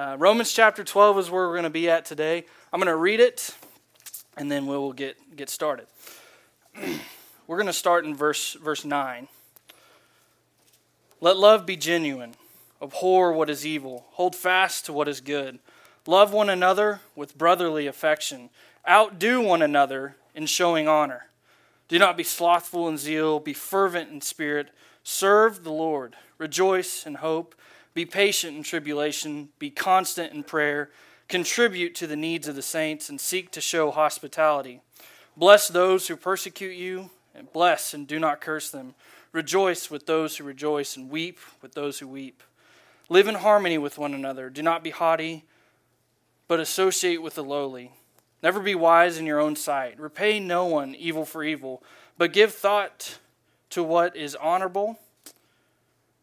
Uh, Romans chapter 12 is where we're going to be at today. I'm going to read it and then we will get, get started. we're going to start in verse, verse 9. Let love be genuine, abhor what is evil, hold fast to what is good. Love one another with brotherly affection, outdo one another in showing honor. Do not be slothful in zeal, be fervent in spirit, serve the Lord, rejoice in hope be patient in tribulation, be constant in prayer, contribute to the needs of the saints, and seek to show hospitality. Bless those who persecute you, and bless and do not curse them. Rejoice with those who rejoice, and weep with those who weep. Live in harmony with one another. Do not be haughty, but associate with the lowly. Never be wise in your own sight. Repay no one evil for evil, but give thought to what is honorable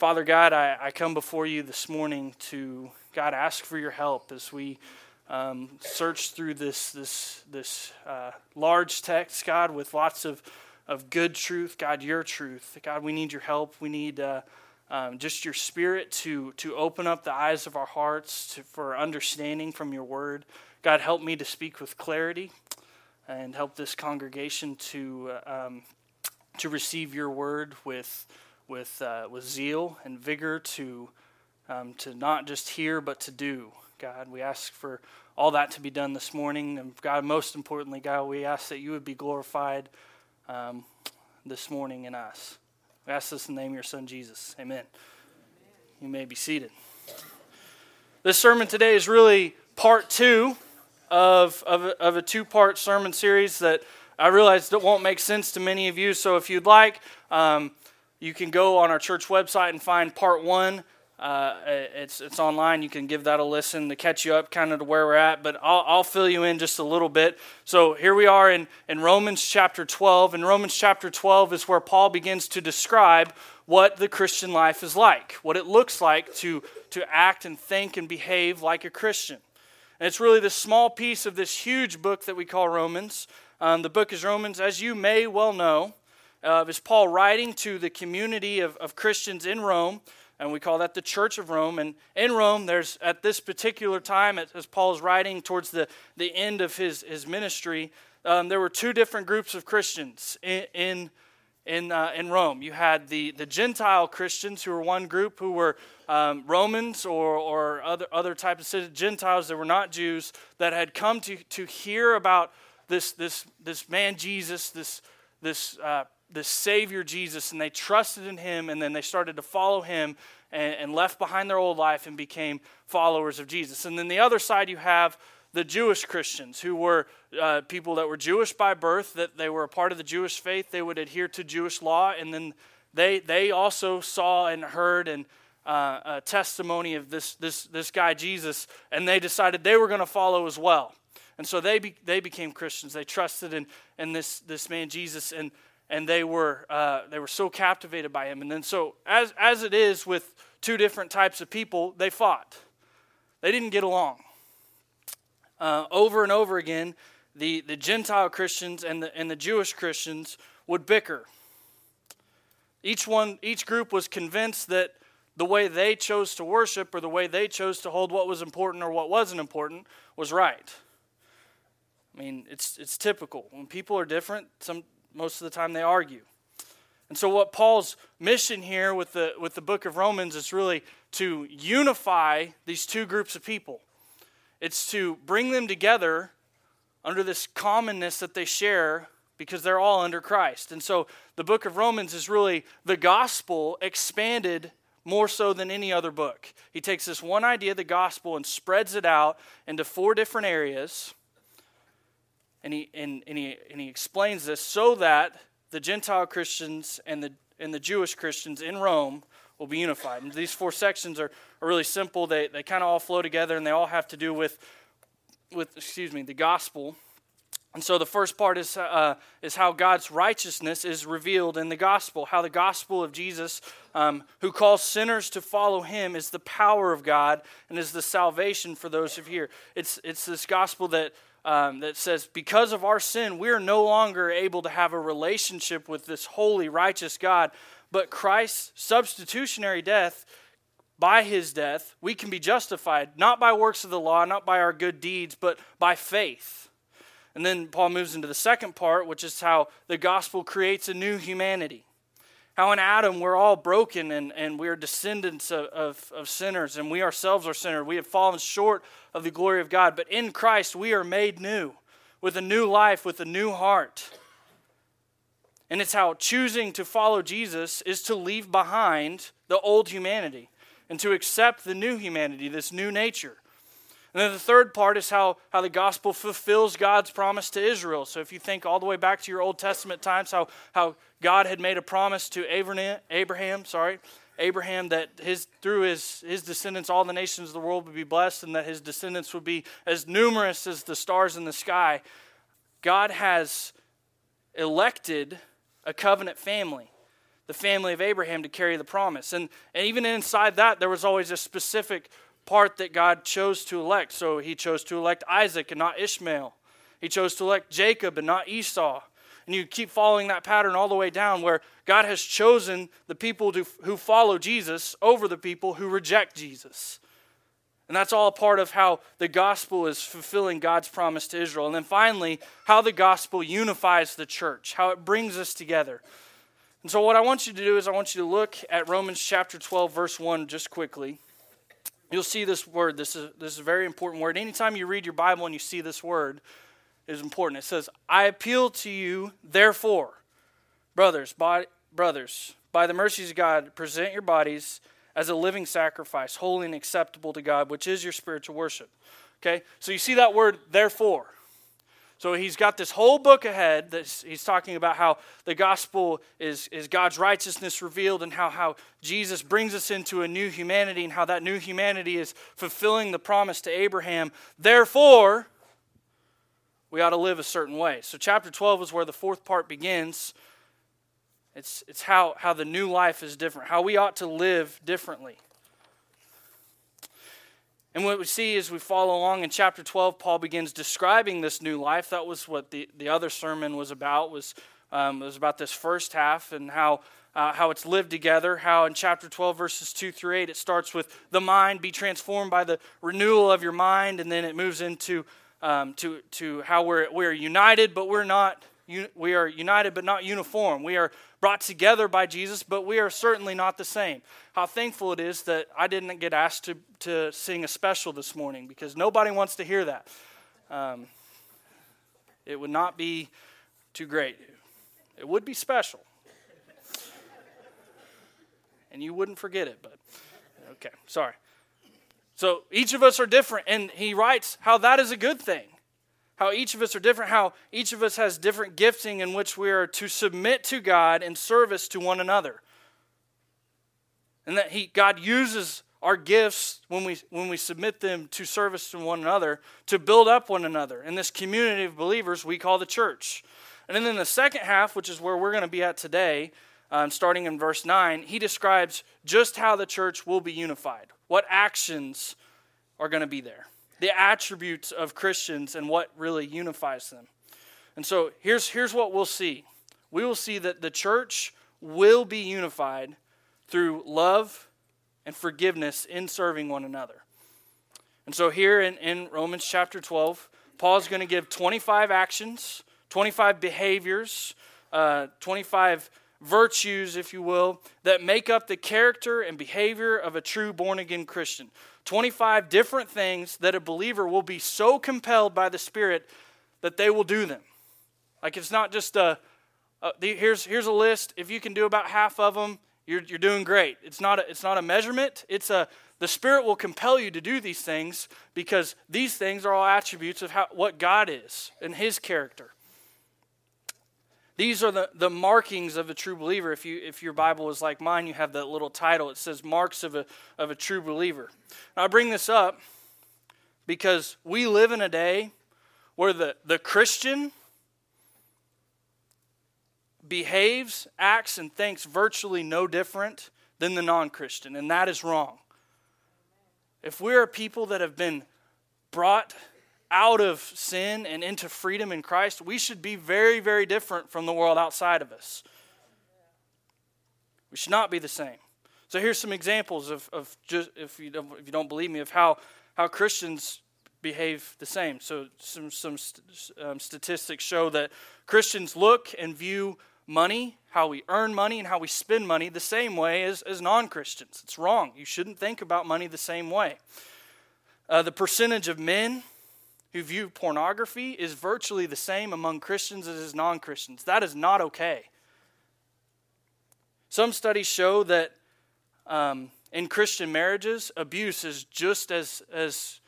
Father God, I, I come before you this morning to, God, ask for your help as we um, search through this, this, this uh, large text, God, with lots of, of good truth. God, your truth. God, we need your help. We need uh, um, just your spirit to, to open up the eyes of our hearts to, for understanding from your word. God, help me to speak with clarity and help this congregation to, uh, um, to receive your word with with, uh, with zeal and vigor to, um, to not just hear, but to do. God, we ask for all that to be done this morning. And God, most importantly, God, we ask that you would be glorified um, this morning in us. We ask this in the name of your Son, Jesus. Amen. Amen. You may be seated. This sermon today is really part two of, of, a, of a two part sermon series that I realize that won't make sense to many of you. So if you'd like, um, you can go on our church website and find part one. Uh, it's it's online. You can give that a listen to catch you up, kind of to where we're at. But I'll, I'll fill you in just a little bit. So here we are in in Romans chapter 12. In Romans chapter 12 is where Paul begins to describe what the Christian life is like, what it looks like to to act and think and behave like a Christian. And it's really the small piece of this huge book that we call Romans. Um, the book is Romans, as you may well know is Paul writing to the community of, of Christians in Rome, and we call that the Church of Rome. And in Rome, there's at this particular time, as Paul is writing towards the, the end of his, his ministry, um, there were two different groups of Christians in, in in, uh, in Rome. You had the, the Gentile Christians, who were one group who were um, Romans or, or other, other types of Gentiles that were not Jews that had come to, to hear about this, this, this man Jesus, this, this uh, the Savior Jesus and they trusted in him and then they started to follow him and, and, left behind their old life and became followers of Jesus. And then the other side, you have the Jewish Christians who were uh, people that were Jewish by birth, that they were a part of the Jewish faith, they would adhere to Jewish law, and then they, they also saw and heard and uh, a testimony of this, this, this guy Jesus, and they decided they were going to follow as well. And so they, be, they became Christians. They trusted in, in this, this man Jesus. And and they were uh, they were so captivated by him. And then so as as it is with two different types of people, they fought. They didn't get along. Uh, over and over again, the, the Gentile Christians and the and the Jewish Christians would bicker. Each one, each group was convinced that the way they chose to worship or the way they chose to hold what was important or what wasn't important was right. I mean, it's it's typical when people are different. Some most of the time they argue. And so, what Paul's mission here with the, with the book of Romans is really to unify these two groups of people. It's to bring them together under this commonness that they share because they're all under Christ. And so, the book of Romans is really the gospel expanded more so than any other book. He takes this one idea, the gospel, and spreads it out into four different areas and he, and, and, he, and he explains this so that the Gentile Christians and the, and the Jewish Christians in Rome will be unified. And these four sections are, are really simple. They, they kind of all flow together and they all have to do with, with excuse me, the gospel. And so the first part is, uh, is how God's righteousness is revealed in the gospel, how the gospel of Jesus, um, who calls sinners to follow him, is the power of God and is the salvation for those who hear. It's, it's this gospel that, um, that says, because of our sin, we are no longer able to have a relationship with this holy, righteous God, but Christ's substitutionary death by his death, we can be justified, not by works of the law, not by our good deeds, but by faith. And then Paul moves into the second part, which is how the gospel creates a new humanity. How in Adam we're all broken and, and we're descendants of, of, of sinners, and we ourselves are sinners. We have fallen short of the glory of God. But in Christ we are made new, with a new life, with a new heart. And it's how choosing to follow Jesus is to leave behind the old humanity and to accept the new humanity, this new nature. And then the third part is how, how the gospel fulfills God's promise to Israel. So if you think all the way back to your Old Testament times, how, how God had made a promise to Abraham, Abraham, sorry, Abraham that his through his, his descendants all the nations of the world would be blessed and that his descendants would be as numerous as the stars in the sky. God has elected a covenant family, the family of Abraham, to carry the promise. And, and even inside that, there was always a specific part that God chose to elect. So he chose to elect Isaac and not Ishmael. He chose to elect Jacob and not Esau. And you keep following that pattern all the way down where God has chosen the people to, who follow Jesus over the people who reject Jesus. And that's all a part of how the gospel is fulfilling God's promise to Israel. And then finally, how the gospel unifies the church, how it brings us together. And so, what I want you to do is, I want you to look at Romans chapter 12, verse 1, just quickly. You'll see this word. This is, this is a very important word. Anytime you read your Bible and you see this word, is important. It says, I appeal to you, therefore, brothers, by, brothers, by the mercies of God, present your bodies as a living sacrifice, holy and acceptable to God, which is your spiritual worship. Okay? So you see that word, therefore. So he's got this whole book ahead that he's talking about how the gospel is, is God's righteousness revealed and how, how Jesus brings us into a new humanity and how that new humanity is fulfilling the promise to Abraham. Therefore, we ought to live a certain way. So chapter 12 is where the fourth part begins. It's, it's how, how the new life is different, how we ought to live differently. And what we see as we follow along in chapter 12, Paul begins describing this new life. That was what the, the other sermon was about, was, um, was about this first half and how, uh, how it's lived together. How in chapter 12, verses 2 through 8, it starts with the mind be transformed by the renewal of your mind, and then it moves into um, to, to how we're, we're united, but we're not we are united but not uniform. We are brought together by Jesus, but we are certainly not the same. How thankful it is that I didn't get asked to, to sing a special this morning because nobody wants to hear that. Um, it would not be too great. It would be special. and you wouldn't forget it, but okay, sorry. So each of us are different, and he writes how that is a good thing how each of us are different, how each of us has different gifting in which we are to submit to God in service to one another. And that he, God uses our gifts when we, when we submit them to service to one another to build up one another. In this community of believers, we call the church. And then in the second half, which is where we're going to be at today, um, starting in verse 9, he describes just how the church will be unified, what actions are going to be there the attributes of Christians and what really unifies them. And so here's, here's what we'll see we will see that the church will be unified through love and forgiveness in serving one another. And so here in, in Romans chapter 12, Paul's going to give 25 actions, 25 behaviors, uh, 25 virtues, if you will, that make up the character and behavior of a true born again Christian. 25 different things that a believer will be so compelled by the Spirit that they will do them. Like it's not just a, a here's, here's a list. If you can do about half of them, you're, you're doing great. It's not, a, it's not a measurement. It's a, the Spirit will compel you to do these things because these things are all attributes of how, what God is and His character. These are the, the markings of a true believer. If, you, if your Bible is like mine, you have that little title. It says Marks of a, of a True Believer. Now, I bring this up because we live in a day where the, the Christian behaves, acts, and thinks virtually no different than the non Christian, and that is wrong. If we're a people that have been brought out of sin and into freedom in Christ, we should be very, very different from the world outside of us. We should not be the same. So here's some examples of, of just if you don't, if you don't believe me of how, how Christians behave the same. So some some um, statistics show that Christians look and view money, how we earn money, and how we spend money the same way as, as non Christians. It's wrong. You shouldn't think about money the same way. Uh, the percentage of men who view pornography is virtually the same among Christians as non Christians. That is not okay. Some studies show that um, in Christian marriages, abuse is just as, as,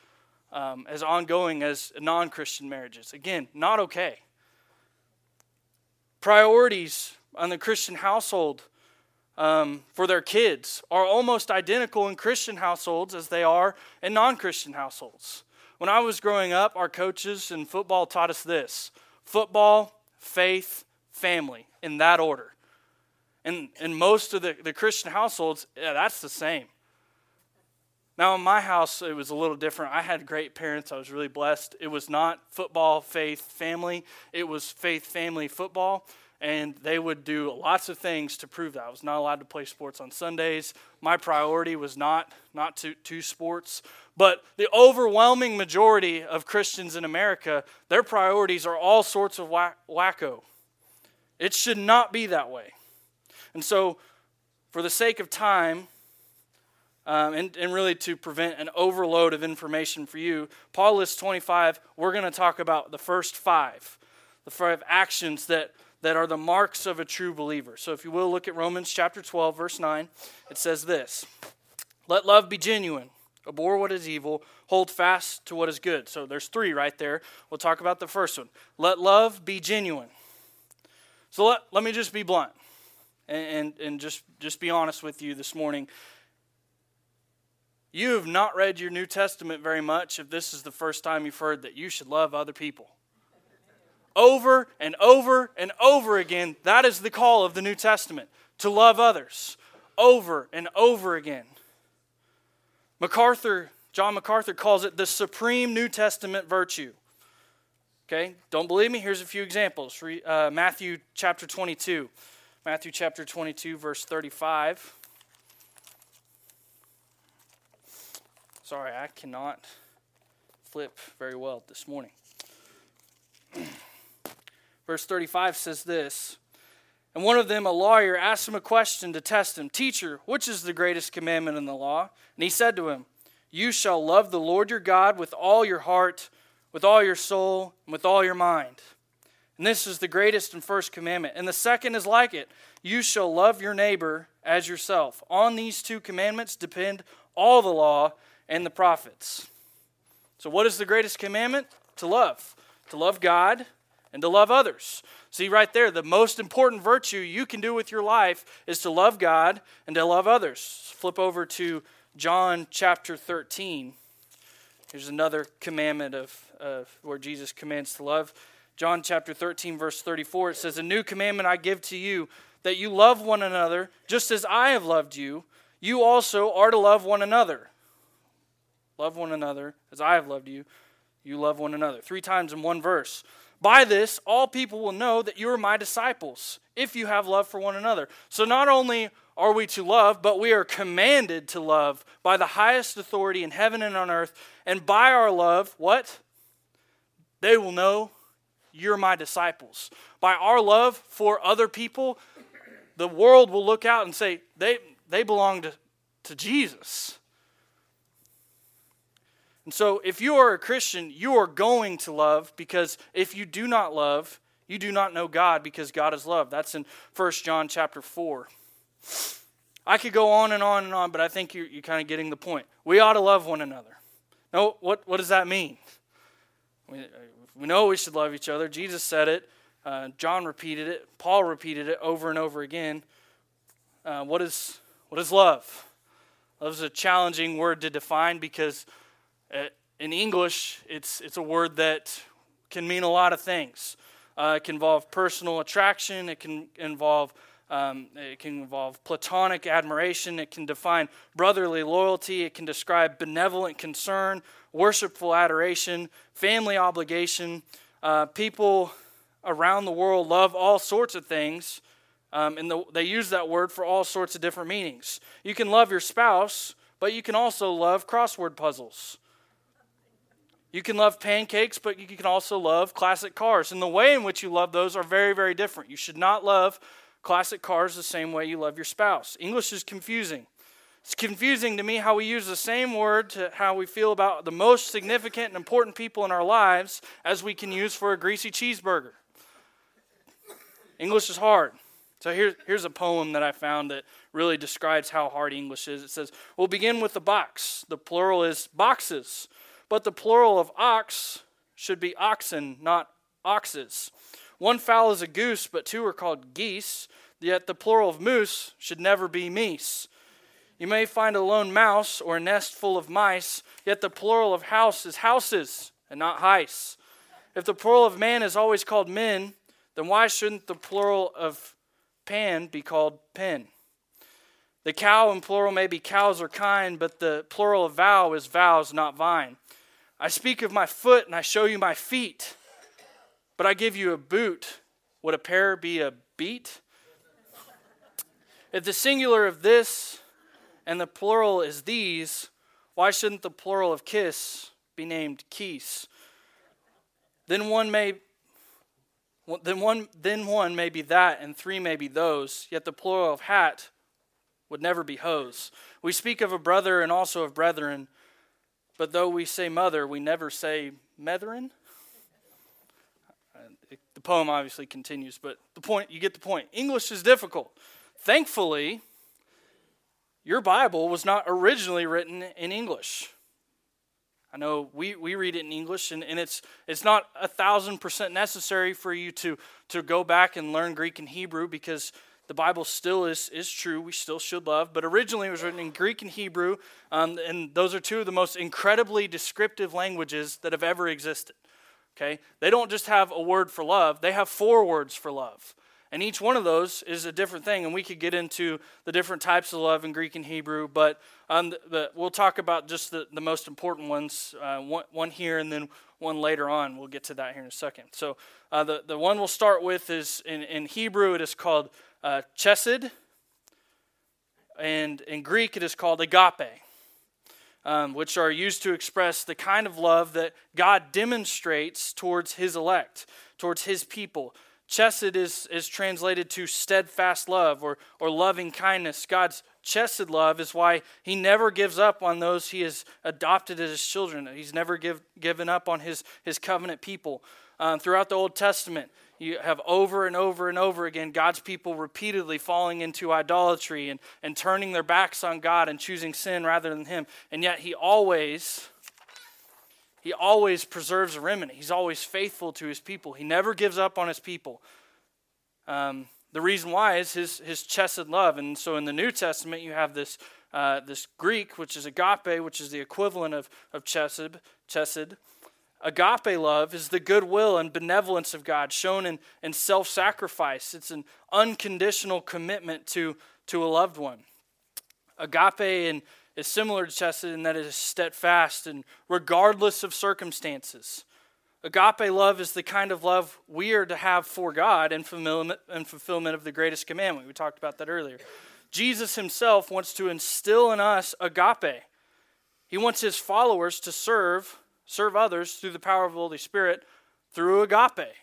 um, as ongoing as non Christian marriages. Again, not okay. Priorities on the Christian household um, for their kids are almost identical in Christian households as they are in non Christian households. When I was growing up, our coaches in football taught us this football, faith, family, in that order. And in most of the, the Christian households, yeah, that's the same. Now, in my house, it was a little different. I had great parents. I was really blessed. It was not football, faith, family. It was faith, family, football and they would do lots of things to prove that. I was not allowed to play sports on Sundays. My priority was not not to, to sports. But the overwhelming majority of Christians in America, their priorities are all sorts of wacko. It should not be that way. And so, for the sake of time, um, and, and really to prevent an overload of information for you, Paul lists 25. We're going to talk about the first five, the five actions that that are the marks of a true believer. So, if you will, look at Romans chapter 12, verse 9. It says this Let love be genuine, abhor what is evil, hold fast to what is good. So, there's three right there. We'll talk about the first one. Let love be genuine. So, let, let me just be blunt and, and, and just, just be honest with you this morning. You have not read your New Testament very much if this is the first time you've heard that you should love other people over and over and over again. That is the call of the New Testament to love others over and over again. MacArthur, John MacArthur calls it the supreme New Testament virtue. Okay, don't believe me? Here's a few examples. Uh, Matthew chapter 22. Matthew chapter 22, verse 35. Sorry, I cannot flip very well this morning. Verse 35 says this And one of them, a lawyer, asked him a question to test him Teacher, which is the greatest commandment in the law? And he said to him, You shall love the Lord your God with all your heart, with all your soul, and with all your mind. And this is the greatest and first commandment. And the second is like it You shall love your neighbor as yourself. On these two commandments depend all the law and the prophets. So, what is the greatest commandment? To love. To love God and to love others. See, right there, the most important virtue you can do with your life is to love God and to love others. Flip over to John chapter 13. Here's another commandment of, of where Jesus commands to love. John chapter 13, verse 34, it says, A new commandment I give to you, that you love one another, just as I have loved you. You also are to love one another. Love one another as I have loved you. You love one another. Three times in one verse. By this, all people will know that you are my disciples, if you have love for one another. So not only are we to love, but we are commanded to love by the highest authority in heaven and on earth. And by our love, what? They will know you're my disciples. By our love for other people, the world will look out and say, they, they belong to, to Jesus. And so, if you are a Christian, you are going to love because if you do not love, you do not know God because God is love. That's in 1 John chapter 4. I could go on and on and on, but I think you're, you're kind of getting the point. We ought to love one another. Now, what, what does that mean? We, we know we should love each other. Jesus said it. Uh, John repeated it. Paul repeated it over and over again. Uh, what is what is love? Love is a challenging word to define because in English, it's it's a word that can mean a lot of things. Uh, it can involve personal attraction. It can involve um, it can involve platonic admiration. It can define brotherly loyalty. It can describe benevolent concern, worshipful adoration, family obligation. Uh, people around the world love all sorts of things, um, and the, they use that word for all sorts of different meanings. You can love your spouse, but you can also love crossword puzzles. You can love pancakes, but you can also love classic cars. And the way in which you love those are very, very different. You should not love classic cars the same way you love your spouse. English is confusing. It's confusing to me how we use the same word to how we feel about the most significant and important people in our lives as we can use for a greasy cheeseburger. English is hard. So here, here's a poem that I found that really describes how hard English is. It says, We'll begin with the box. The plural is boxes, but the plural of ox should be oxen, not oxes. One fowl is a goose, but two are called geese. Yet the plural of moose should never be meese. You may find a lone mouse or a nest full of mice, yet the plural of house is houses and not heis. If the plural of man is always called men, then why shouldn't the plural of pan be called pen? The cow in plural may be cows or kine, but the plural of vow is vows, not vine. I speak of my foot and I show you my feet. But I give you a boot. Would a pair be a beet? If the singular of this and the plural is these, why shouldn't the plural of kiss be named keys? Then one may then one then one may be that and three may be those, yet the plural of hat would never be hose. We speak of a brother and also of brethren, but though we say mother, we never say metherin uh, the poem obviously continues, but the point, you get the point. English is difficult. Thankfully, your Bible was not originally written in English. I know we, we read it in English, and, and it's, it's not a thousand percent necessary for you to, to go back and learn Greek and Hebrew because the Bible still is, is true. We still should love. But originally it was written in Greek and Hebrew, um, and those are two of the most incredibly descriptive languages that have ever existed. Okay? They don't just have a word for love, they have four words for love. And each one of those is a different thing. And we could get into the different types of love in Greek and Hebrew, but um, we'll talk about just the, the most important ones, uh, one, one, here and then one later on. We'll get to that here in a second. So uh, the, the one we'll start with is in, in Hebrew, it is called uh, chesed. And in Greek, it is called agape um, which are used to express the kind of love that God demonstrates towards his elect, towards his people. Chesed is, is translated to steadfast love or, or loving kindness. God's chesed love is why he never gives up on those he has adopted as his children. He's never give, given up on his, his covenant people. Um, throughout the Old Testament, you have over and over and over again God's people repeatedly falling into idolatry and, and turning their backs on God and choosing sin rather than Him. And yet He always, He always preserves a remnant. He's always faithful to His people. He never gives up on His people. Um, the reason why is His, his chesed love. And so in the New Testament, you have this, uh, this Greek, which is agape, which is the equivalent of, of chesed, chesed Agape love is the goodwill and benevolence of God shown in, in self sacrifice. It's an unconditional commitment to, to a loved one. Agape and is similar to chesed in that it is steadfast and regardless of circumstances. Agape love is the kind of love we are to have for God and fulfillment of the greatest commandment. We talked about that earlier. Jesus himself wants to instill in us agape. He wants his followers to serve serve others through the power of the Holy Spirit through agape.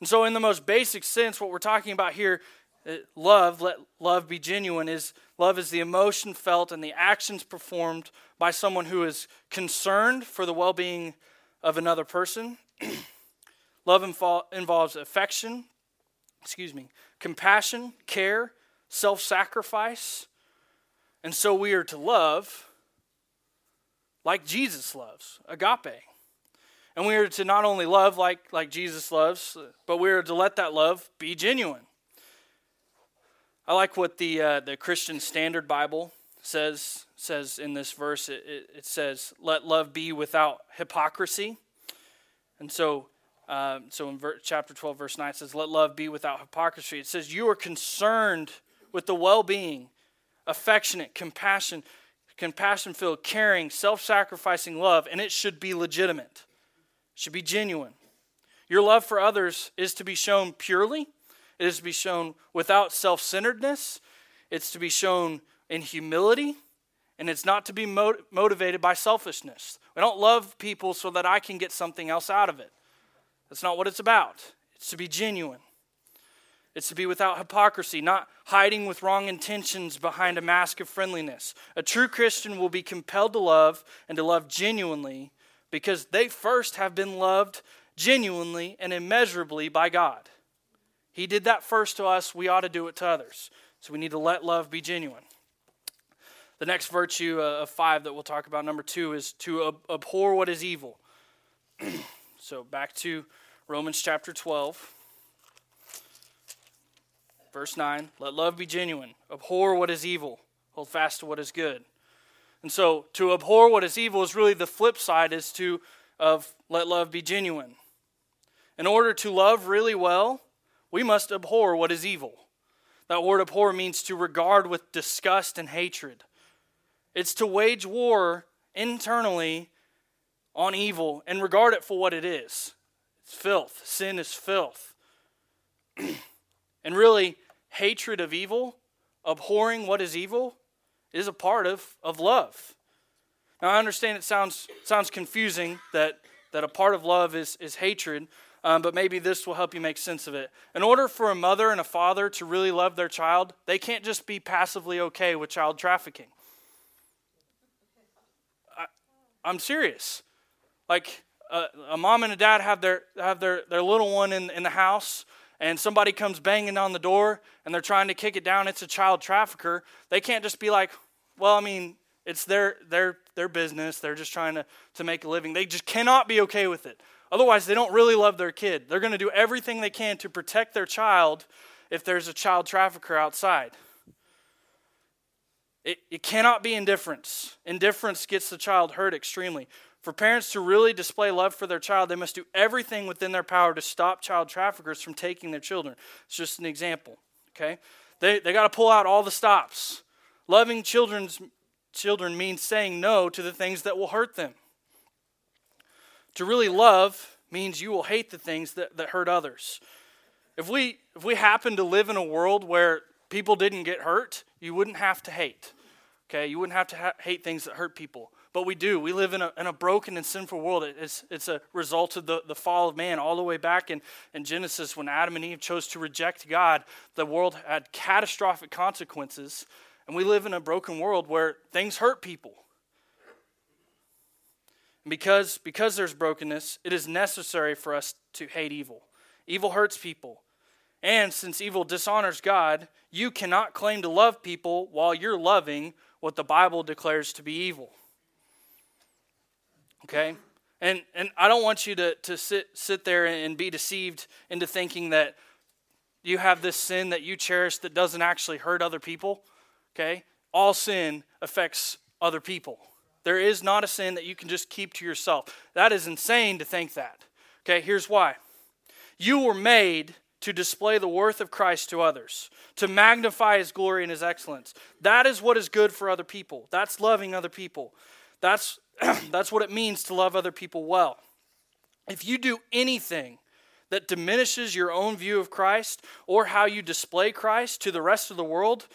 And so, in the most basic sense, what we're talking about here, uh, love, let love be genuine, is love is the emotion felt and the actions performed by someone who is concerned for the well being of another person. love involves affection, excuse me, compassion, care, self sacrifice. And so we are to love like Jesus loves, agape. And we are to not only love like, like Jesus loves, but we are to let that love be genuine. I like what the, uh, the Christian Standard Bible says, says in this verse. It, it, it says, Let love be without hypocrisy. And so, um, so in ver- chapter 12, verse 9, it says, Let love be without hypocrisy. It says, You are concerned with the well being, affectionate, compassion, compassion filled, caring, self sacrificing love, and it should be legitimate should be genuine. Your love for others is to be shown purely, it is to be shown without self centeredness, it's to be shown in humility, and it's not to be motivated by selfishness. We don't love people so that I can get something else out of it. That's not what it's about. It's to be genuine. It's to be without hypocrisy, not hiding with wrong intentions behind a mask of friendliness. A true Christian will be compelled to love and to love genuinely because they first have been loved genuinely and immeasurably by God. He did that first to us, we ought to do it to others. So we need to let love be genuine. The next virtue uh, of five that we'll talk about, number two, is to abhor what is evil. so back to Romans chapter 12, verse 9. Let love be genuine, abhor what is evil, hold fast to what is good. And so to abhor what is evil is really the flip side is to of let love be genuine. In order to love really well, we must abhor what is evil. That word abhor means to regard with disgust and hatred. It's to wage war internally on evil and regard it for what it is. It's filth. Sin is filth. and really, hatred of evil, abhorring what is evil, is a part of, of love. Now, I understand it sounds, sounds confusing that, that a part of love is, is hatred, um, but maybe this will help you make sense of it. In order for a mother and a father to really love their child, they can't just be passively okay with child trafficking. I, I'm serious. Like, uh, a mom and a dad have their, have their, their little one in, in the house, and somebody comes banging on the door and they're trying to kick it down, it's a child trafficker, they can't just be like, well, I mean, it's their their their business. They're just trying to, to make a living. They just cannot be okay with it. Otherwise, they don't really love their kid. They're going to do everything they can to protect their child if there's a child trafficker outside. It, it cannot be indifference. Indifference gets the child hurt extremely. For parents to really display love for their child, they must do everything within their power to stop child traffickers from taking their children. It's just an example, okay? They, they got to pull out all the stops. Loving children's, children means saying no to the things that will hurt them. To really love means you will hate the things that, that hurt others. If we, if we happen to live in a world where people didn't get hurt, you wouldn't have to hate. Okay? You wouldn't have to ha- hate things that hurt people but we do. We live in a, in a broken and sinful world. It's, it's a result of the, the fall of man. All the way back in, in Genesis, when Adam and Eve chose to reject God, the world had catastrophic consequences. And we live in a broken world where things hurt people. And because, because there's brokenness, it is necessary for us to hate evil. Evil hurts people. And since evil dishonors God, you cannot claim to love people while you're loving what the Bible declares to be evil. Okay? And, and I don't want you to, to sit, sit there and be deceived into thinking that you have this sin that you cherish that doesn't actually hurt other people. Okay? All sin affects other people. There is not a sin that you can just keep to yourself. That is insane to think that. Okay, here's why. You were made to display the worth of Christ to others, to magnify his glory and his excellence. That is what is good for other people. That's loving other people. That's That's what it means to love other people well. If you do anything that diminishes your own view of Christ or how you display Christ to the rest of the world,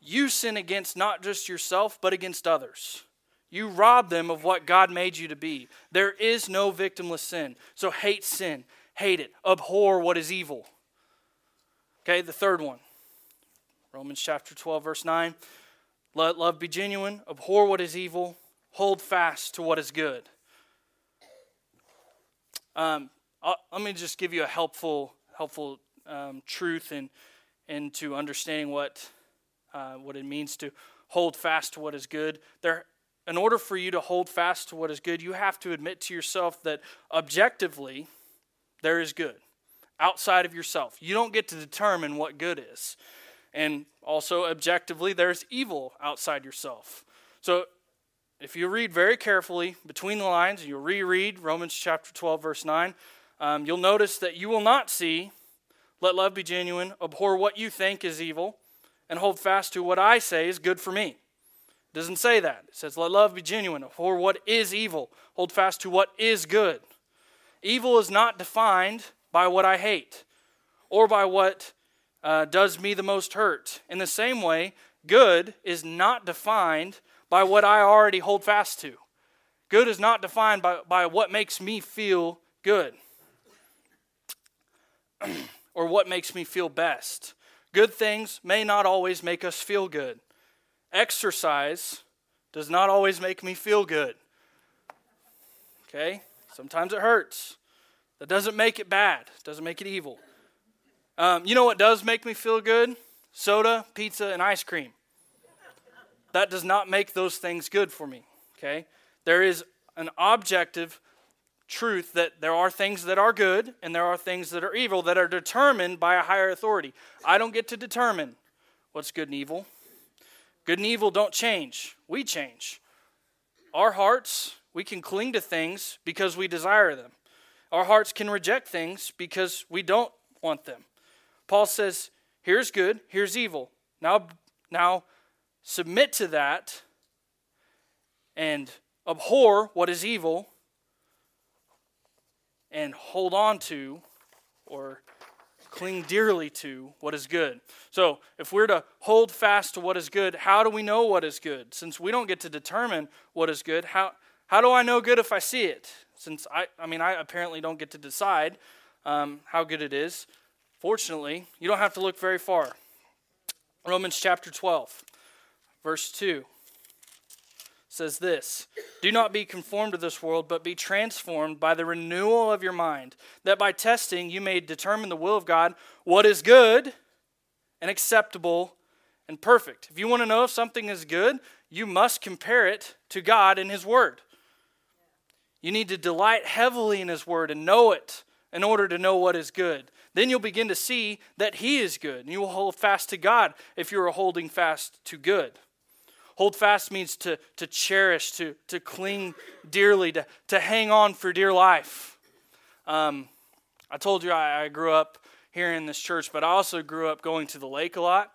you sin against not just yourself, but against others. You rob them of what God made you to be. There is no victimless sin. So hate sin, hate it, abhor what is evil. Okay, the third one Romans chapter 12, verse 9. Let love be genuine, abhor what is evil, hold fast to what is good. Um, let me just give you a helpful, helpful um, truth and into understanding what uh, what it means to hold fast to what is good. There, in order for you to hold fast to what is good, you have to admit to yourself that objectively there is good outside of yourself. You don't get to determine what good is. And also, objectively, there's evil outside yourself. So, if you read very carefully between the lines, and you reread Romans chapter 12, verse 9, um, you'll notice that you will not see, let love be genuine, abhor what you think is evil, and hold fast to what I say is good for me. It doesn't say that. It says, let love be genuine, abhor what is evil, hold fast to what is good. Evil is not defined by what I hate or by what uh, does me the most hurt. In the same way, good is not defined by what I already hold fast to. Good is not defined by, by what makes me feel good or what makes me feel best. Good things may not always make us feel good. Exercise does not always make me feel good. Okay? Sometimes it hurts. That doesn't make it bad, doesn't make it evil. Um, you know what does make me feel good? Soda, pizza, and ice cream. That does not make those things good for me. Okay? There is an objective truth that there are things that are good and there are things that are evil that are determined by a higher authority. I don't get to determine what's good and evil. Good and evil don't change, we change. Our hearts, we can cling to things because we desire them. Our hearts can reject things because we don't want them. Paul says, here's good, here's evil. Now, now submit to that and abhor what is evil and hold on to or cling dearly to what is good. So, if we're to hold fast to what is good, how do we know what is good? Since we don't get to determine what is good, how, how do I know good if I see it? since I, I mean, I apparently don't get to decide um, how good it is. Fortunately, you don't have to look very far. Romans chapter 12, verse 2 says this Do not be conformed to this world, but be transformed by the renewal of your mind, that by testing you may determine the will of God, what is good and acceptable and perfect. If you want to know if something is good, you must compare it to God and His Word. You need to delight heavily in His Word and know it in order to know what is good. Then you'll begin to see that He is good, and you will hold fast to God if you are holding fast to good. Hold fast means to, to cherish, to, to cling dearly, to, to hang on for dear life. Um, I told you I, I grew up here in this church, but I also grew up going to the lake a lot.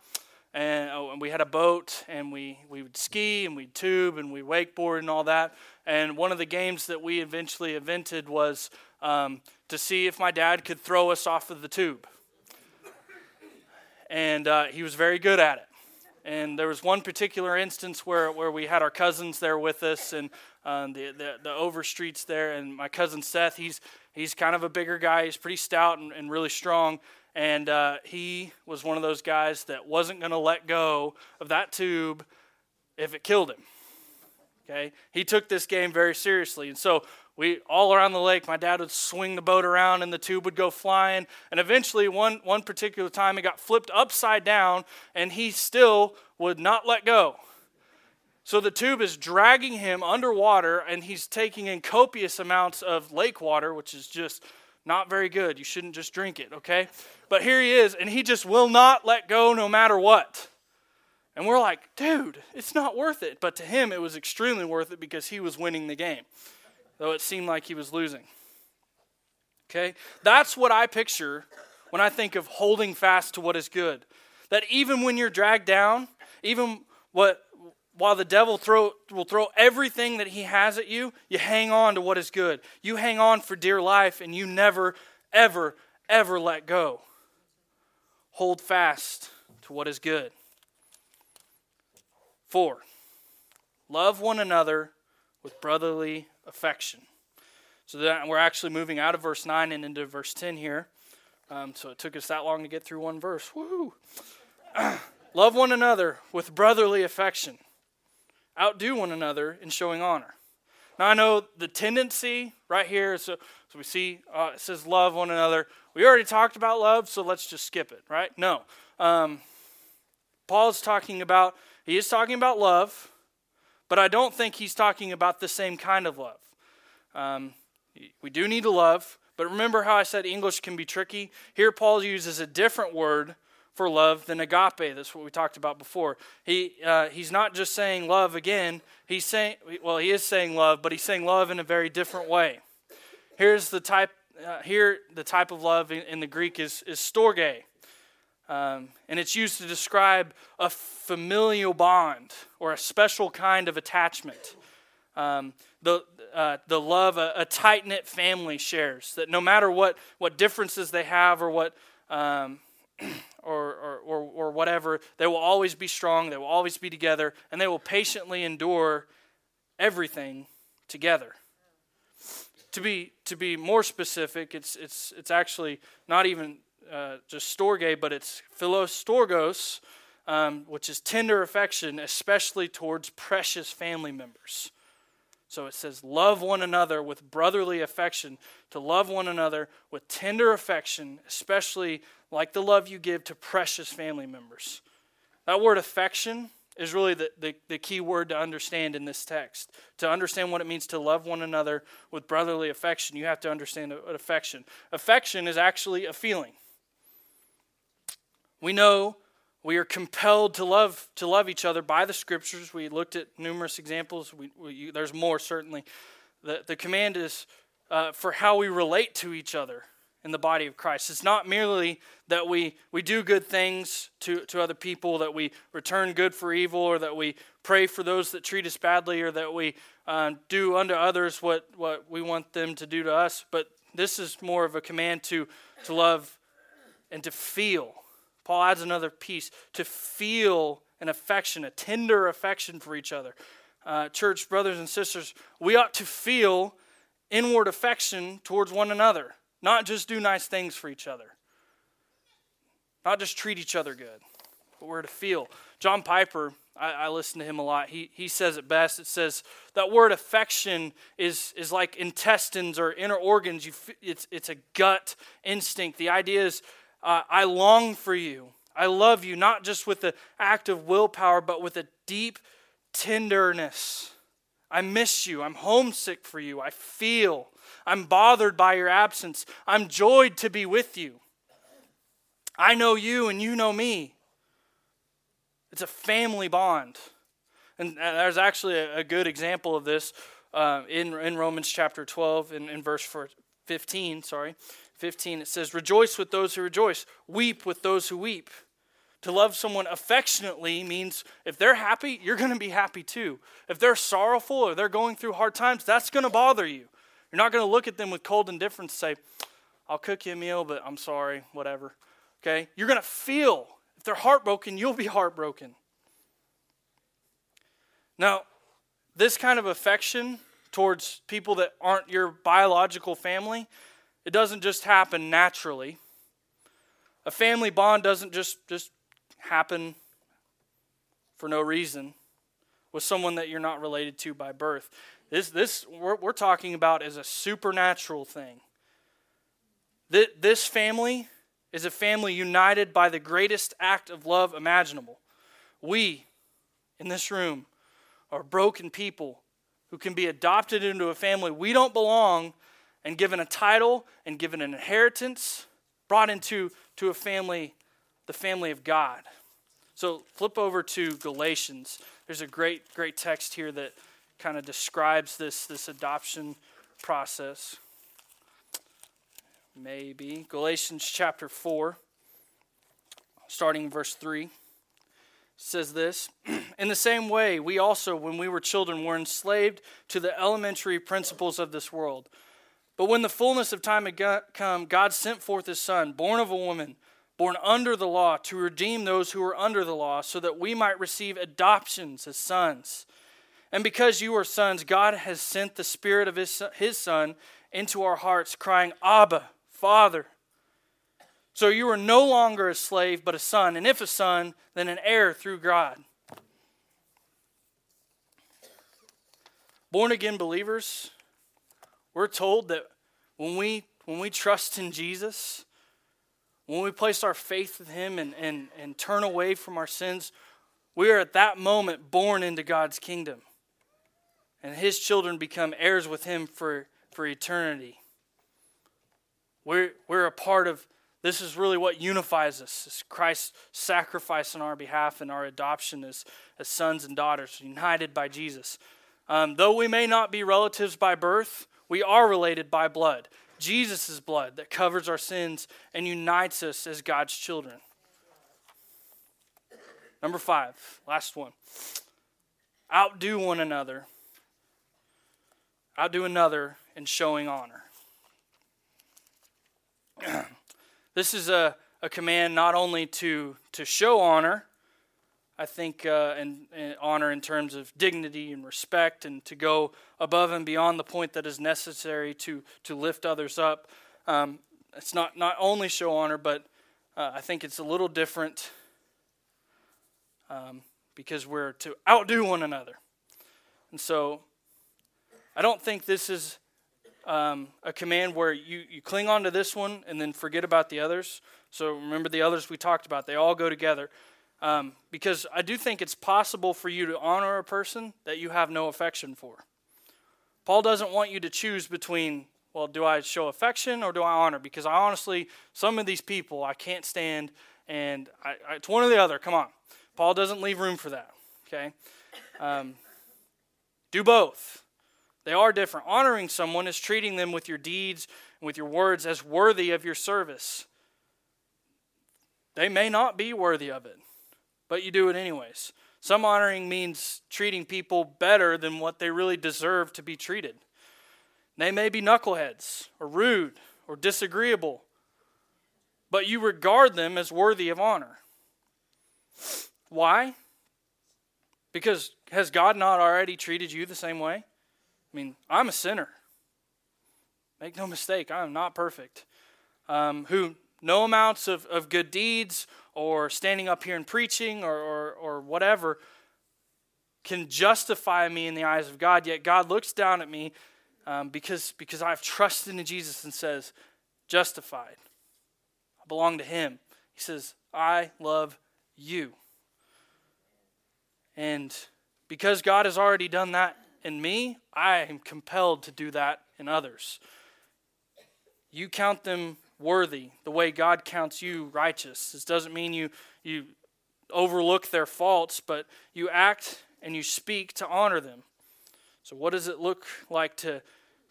And, oh, and we had a boat, and we, we would ski, and we'd tube, and we wakeboard, and all that. And one of the games that we eventually invented was um, to see if my dad could throw us off of the tube. And uh, he was very good at it. And there was one particular instance where, where we had our cousins there with us and um, the, the, the overstreets there. And my cousin Seth, he's, he's kind of a bigger guy. He's pretty stout and, and really strong. And uh, he was one of those guys that wasn't going to let go of that tube if it killed him. Okay? He took this game very seriously. And so we all around the lake, my dad would swing the boat around and the tube would go flying. And eventually one one particular time it got flipped upside down and he still would not let go. So the tube is dragging him underwater and he's taking in copious amounts of lake water, which is just not very good. You shouldn't just drink it, okay? But here he is, and he just will not let go no matter what. And we're like, dude, it's not worth it. But to him, it was extremely worth it because he was winning the game, though it seemed like he was losing. Okay? That's what I picture when I think of holding fast to what is good. That even when you're dragged down, even what while the devil throw, will throw everything that he has at you, you hang on to what is good. You hang on for dear life and you never, ever, ever let go. Hold fast to what is good. Four, love one another with brotherly affection. So that we're actually moving out of verse 9 and into verse 10 here. Um, so it took us that long to get through one verse. Woo! love one another with brotherly affection. Outdo one another in showing honor. Now I know the tendency right here, so, so we see uh, it says love one another. We already talked about love, so let's just skip it, right? No. Um, Paul's talking about he is talking about love, but I don't think he's talking about the same kind of love. Um, we do need to love, but remember how I said English can be tricky? Here, Paul uses a different word for love than agape. That's what we talked about before. He, uh, he's not just saying love again. He's saying, well, he is saying love, but he's saying love in a very different way. Here's the type. Uh, here, the type of love in, in the Greek is is storge. Um, and it's used to describe a familial bond or a special kind of attachment. Um, the, uh, the love a, a tight knit family shares, that no matter what, what differences they have or what. Um, or, or, or, or whatever, they will always be strong, they will always be together, and they will patiently endure everything together. To be, to be more specific, it's, it's, it's actually not even uh, just storge, but it's philostorgos, um, which is tender affection, especially towards precious family members. So it says, Love one another with brotherly affection, to love one another with tender affection, especially like the love you give to precious family members. That word affection is really the, the, the, key word to understand in this text. To understand what it means to love one another with brotherly affection, you have to understand affection. Affection is actually a feeling. We know we are compelled to love to love each other by the scriptures. We looked at numerous examples. We, we, there's more certainly. The, the command is uh, for how we relate to each other in the body of Christ. It's not merely that we, we do good things to, to other people, that we return good for evil, or that we pray for those that treat us badly, or that we uh, do unto others what, what we want them to do to us. But this is more of a command to, to love and to feel Paul adds another piece to feel an affection, a tender affection for each other. Uh, church brothers and sisters, we ought to feel inward affection towards one another, not just do nice things for each other, not just treat each other good, but we're to feel. John Piper, I, I listen to him a lot. He, he says it best. It says that word affection is, is like intestines or inner organs. You, it's, it's a gut instinct. The idea is uh, I long for you. I love you, not just with the act of willpower, but with a deep tenderness. I miss you. I'm homesick for you. I feel. I'm bothered by your absence. I'm joyed to be with you. I know you and you know me. It's a family bond. And there's actually a, good example of this uh, in, in Romans chapter 12, in, in verse 15, sorry. 15, it says, Rejoice with those who rejoice, weep with those who weep. To love someone affectionately means if they're happy, you're going to be happy too. If they're sorrowful or they're going through hard times, that's going to bother you. You're not going to look at them with cold indifference and say, I'll cook you a meal, but I'm sorry, whatever. Okay? You're going to feel. If they're heartbroken, you'll be heartbroken. Now, this kind of affection towards people that aren't your biological family it doesn't just happen naturally. A family bond doesn't just, just happen for no reason with someone that you're not related to by birth. This, this we're, we're talking about as a supernatural thing. This family is a family united by the greatest act of love imaginable. We, in this room, are broken people who can be adopted into a family we don't belong and given a title and given an inheritance, brought into to a family, the family of God. So flip over to Galatians. There's a great, great text here that kind of describes this, this adoption process. Maybe. Galatians chapter 4, starting verse 3 says this In the same way, we also, when we were children, were enslaved to the elementary principles of this world. But when the fullness of time had come, God sent forth his Son, born of a woman, born under the law, to redeem those who were under the law, so that we might receive adoptions as sons. And because you are sons, God has sent the Spirit of his, his Son into our hearts, crying, Abba, Father. So you are no longer a slave, but a son, and if a son, then an heir through God. Born again believers, we're told that when we, when we trust in Jesus, when we place our faith in Him and, and, and turn away from our sins, we are at that moment born into God's kingdom. and his children become heirs with him for, for eternity. We're, we're a part of this is really what unifies us is Christ's sacrifice on our behalf and our adoption as, as sons and daughters, united by Jesus. Um, though we may not be relatives by birth, we are related by blood. Jesus' blood that covers our sins and unites us as God's children. Number five, last one. Outdo one another. Outdo another in showing honor. this is a, a command not only to, to show honor, I think, uh, and, honor in terms of dignity and respect, and to go above and beyond the point that is necessary to, to lift others up. Um, it's not, not only show honor, but uh, I think it's a little different um, because we're to outdo one another. And so I don't think this is um, a command where you, you cling on to this one and then forget about the others. So remember the others we talked about, they all go together. Um, because I do think it's possible for you to honor a person that you have no affection for. Paul doesn't want you to choose between, well, do I show affection or do I honor? Because I honestly, some of these people I can't stand, and I, I, it's one or the other. Come on. Paul doesn't leave room for that. Okay? Um, do both. They are different. Honoring someone is treating them with your deeds and with your words as worthy of your service. They may not be worthy of it, but you do it anyways. Some honoring means treating people better than what they really deserve to be treated. They may be knuckleheads or rude or disagreeable, but you regard them as worthy of honor. Why? Because has God not already treated you the same way? I mean, I'm a sinner. Make no mistake, I am not perfect. Um, who no amounts of, of good deeds or standing up here and preaching or, or, or whatever can justify me in the eyes of God, yet God looks down at me um, because, because I've trusted in Jesus and says, justified. I belong to Him. He says, I love you. And because God has already done that in me, I am compelled to do that in others. You count them worthy the way God counts you righteous. This doesn't mean you, you overlook their faults, but you act and you speak to honor them. So, what does it look like to,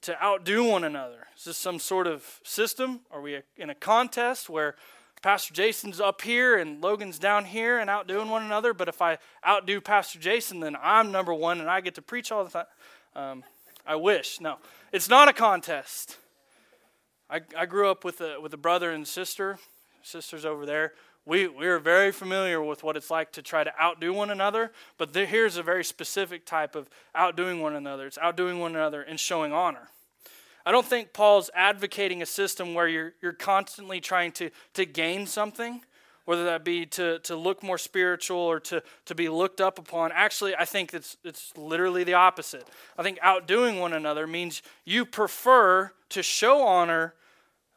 to outdo one another? Is this some sort of system? Are we in a contest where Pastor Jason's up here and Logan's down here and outdoing one another. But if I outdo Pastor Jason, then I'm number one and I get to preach all the time. Um, I wish. No, it's not a contest. I, I grew up with a, with a brother and sister, sisters over there. We, we are very familiar with what it's like to try to outdo one another, but here's a very specific type of outdoing one another. It's outdoing one another and showing honor. I don't think Paul's advocating a system where you're, you're constantly trying to, to gain something, whether that be to, to look more spiritual or to, to be looked up upon. Actually, I think it's, it's literally the opposite. I think outdoing one another means you prefer to show honor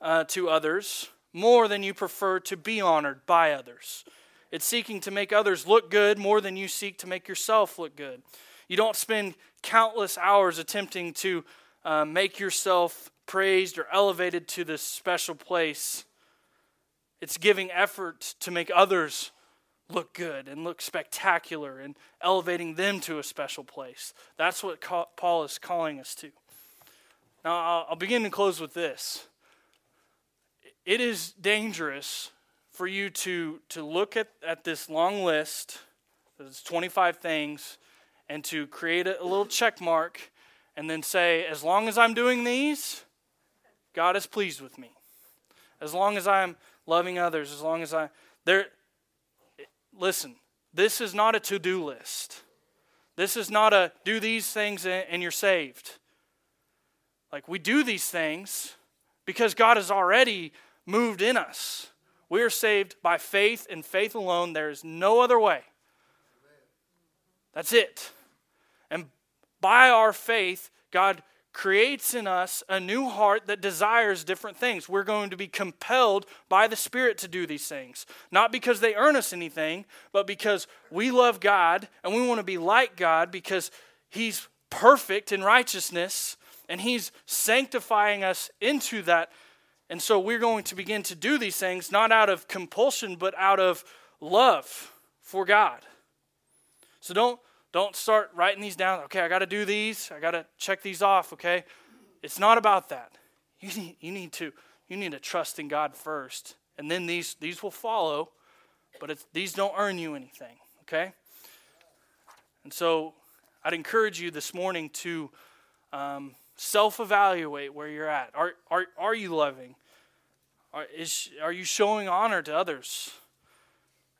uh, to others more than you prefer to be honored by others. It's seeking to make others look good more than you seek to make yourself look good. You don't spend countless hours attempting to uh, make yourself praised or elevated to this special place. It's giving effort to make others look good and look spectacular and elevating them to a special place. That's what Paul is calling us to. Now, I'll begin to close with this. It is dangerous for you to, to look at, at this long list, there's 25 things, and to create a, a little check mark and then say, as long as I'm doing these, God is pleased with me. As long as I'm loving others, as long as I there listen, this is not a to-do list. This is not a do these things and you're saved. Like we do these things because God has already moved in us. We are saved by faith and faith alone. There is no other way. That's it. And by our faith, God creates in us a new heart that desires different things. We're going to be compelled by the Spirit to do these things. Not because they earn us anything, but because we love God and we want to be like God because He's perfect in righteousness, and He's sanctifying us into that. And so we're going to begin to do these things not out of compulsion, but out of love for God. So don't don't start writing these down. Okay, I got to do these. I got to check these off. Okay, it's not about that. You need, you need to you need to trust in God first, and then these these will follow. But these don't earn you anything. Okay. And so I'd encourage you this morning to um, self evaluate where you're at. Are, are, are you loving? Are, is, are you showing honor to others?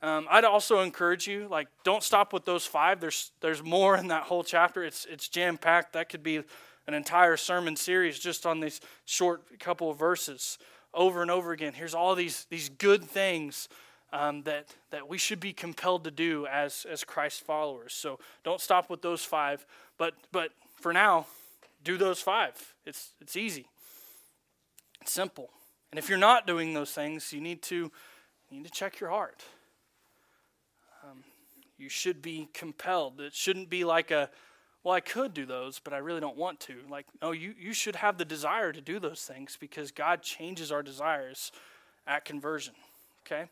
Um, I'd also encourage you, like, don't stop with those five. There's, there's more in that whole chapter. It's, it's jam packed. That could be an entire sermon series just on these short couple of verses over and over again. Here's all these, these good things um, that, that we should be compelled to do as, as Christ followers. So don't stop with those five. But, but for now, do those five. It's, it's easy, it's simple. And if you're not doing those things, you need to, you need to check your heart. Um, you should be compelled. It shouldn't be like a, well, I could do those, but I really don't want to. Like, no, you, you should have the desire to do those things because God changes our desires at conversion. Okay?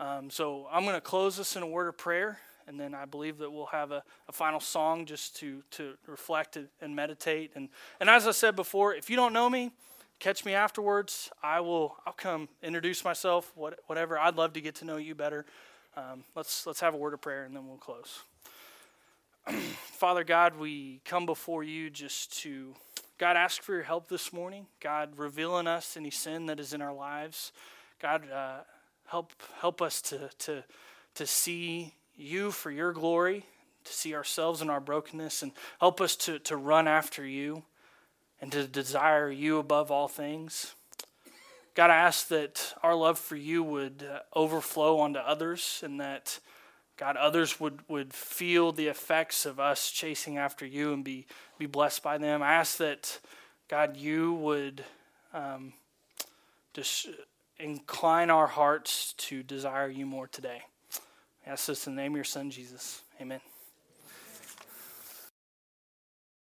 Um, so I'm going to close this in a word of prayer, and then I believe that we'll have a, a final song just to, to reflect and meditate. And, and as I said before, if you don't know me, catch me afterwards. I will I'll come introduce myself, what, whatever. I'd love to get to know you better. Um, let's, let's have a word of prayer, and then we'll close. Father God, we come before you just to, God, ask for your help this morning. God, revealing us any sin that is in our lives. God, uh, Help, help us to, to, to see you for your glory, to see ourselves in our brokenness, and help us to, to run after you and to desire you above all things. God, I ask that our love for you would uh, overflow onto others and that, God, others would, would feel the effects of us chasing after you and be, be blessed by them. I ask that, God, you would um, just incline our hearts to desire you more today. Ask this in the name of your Son, Jesus. Amen.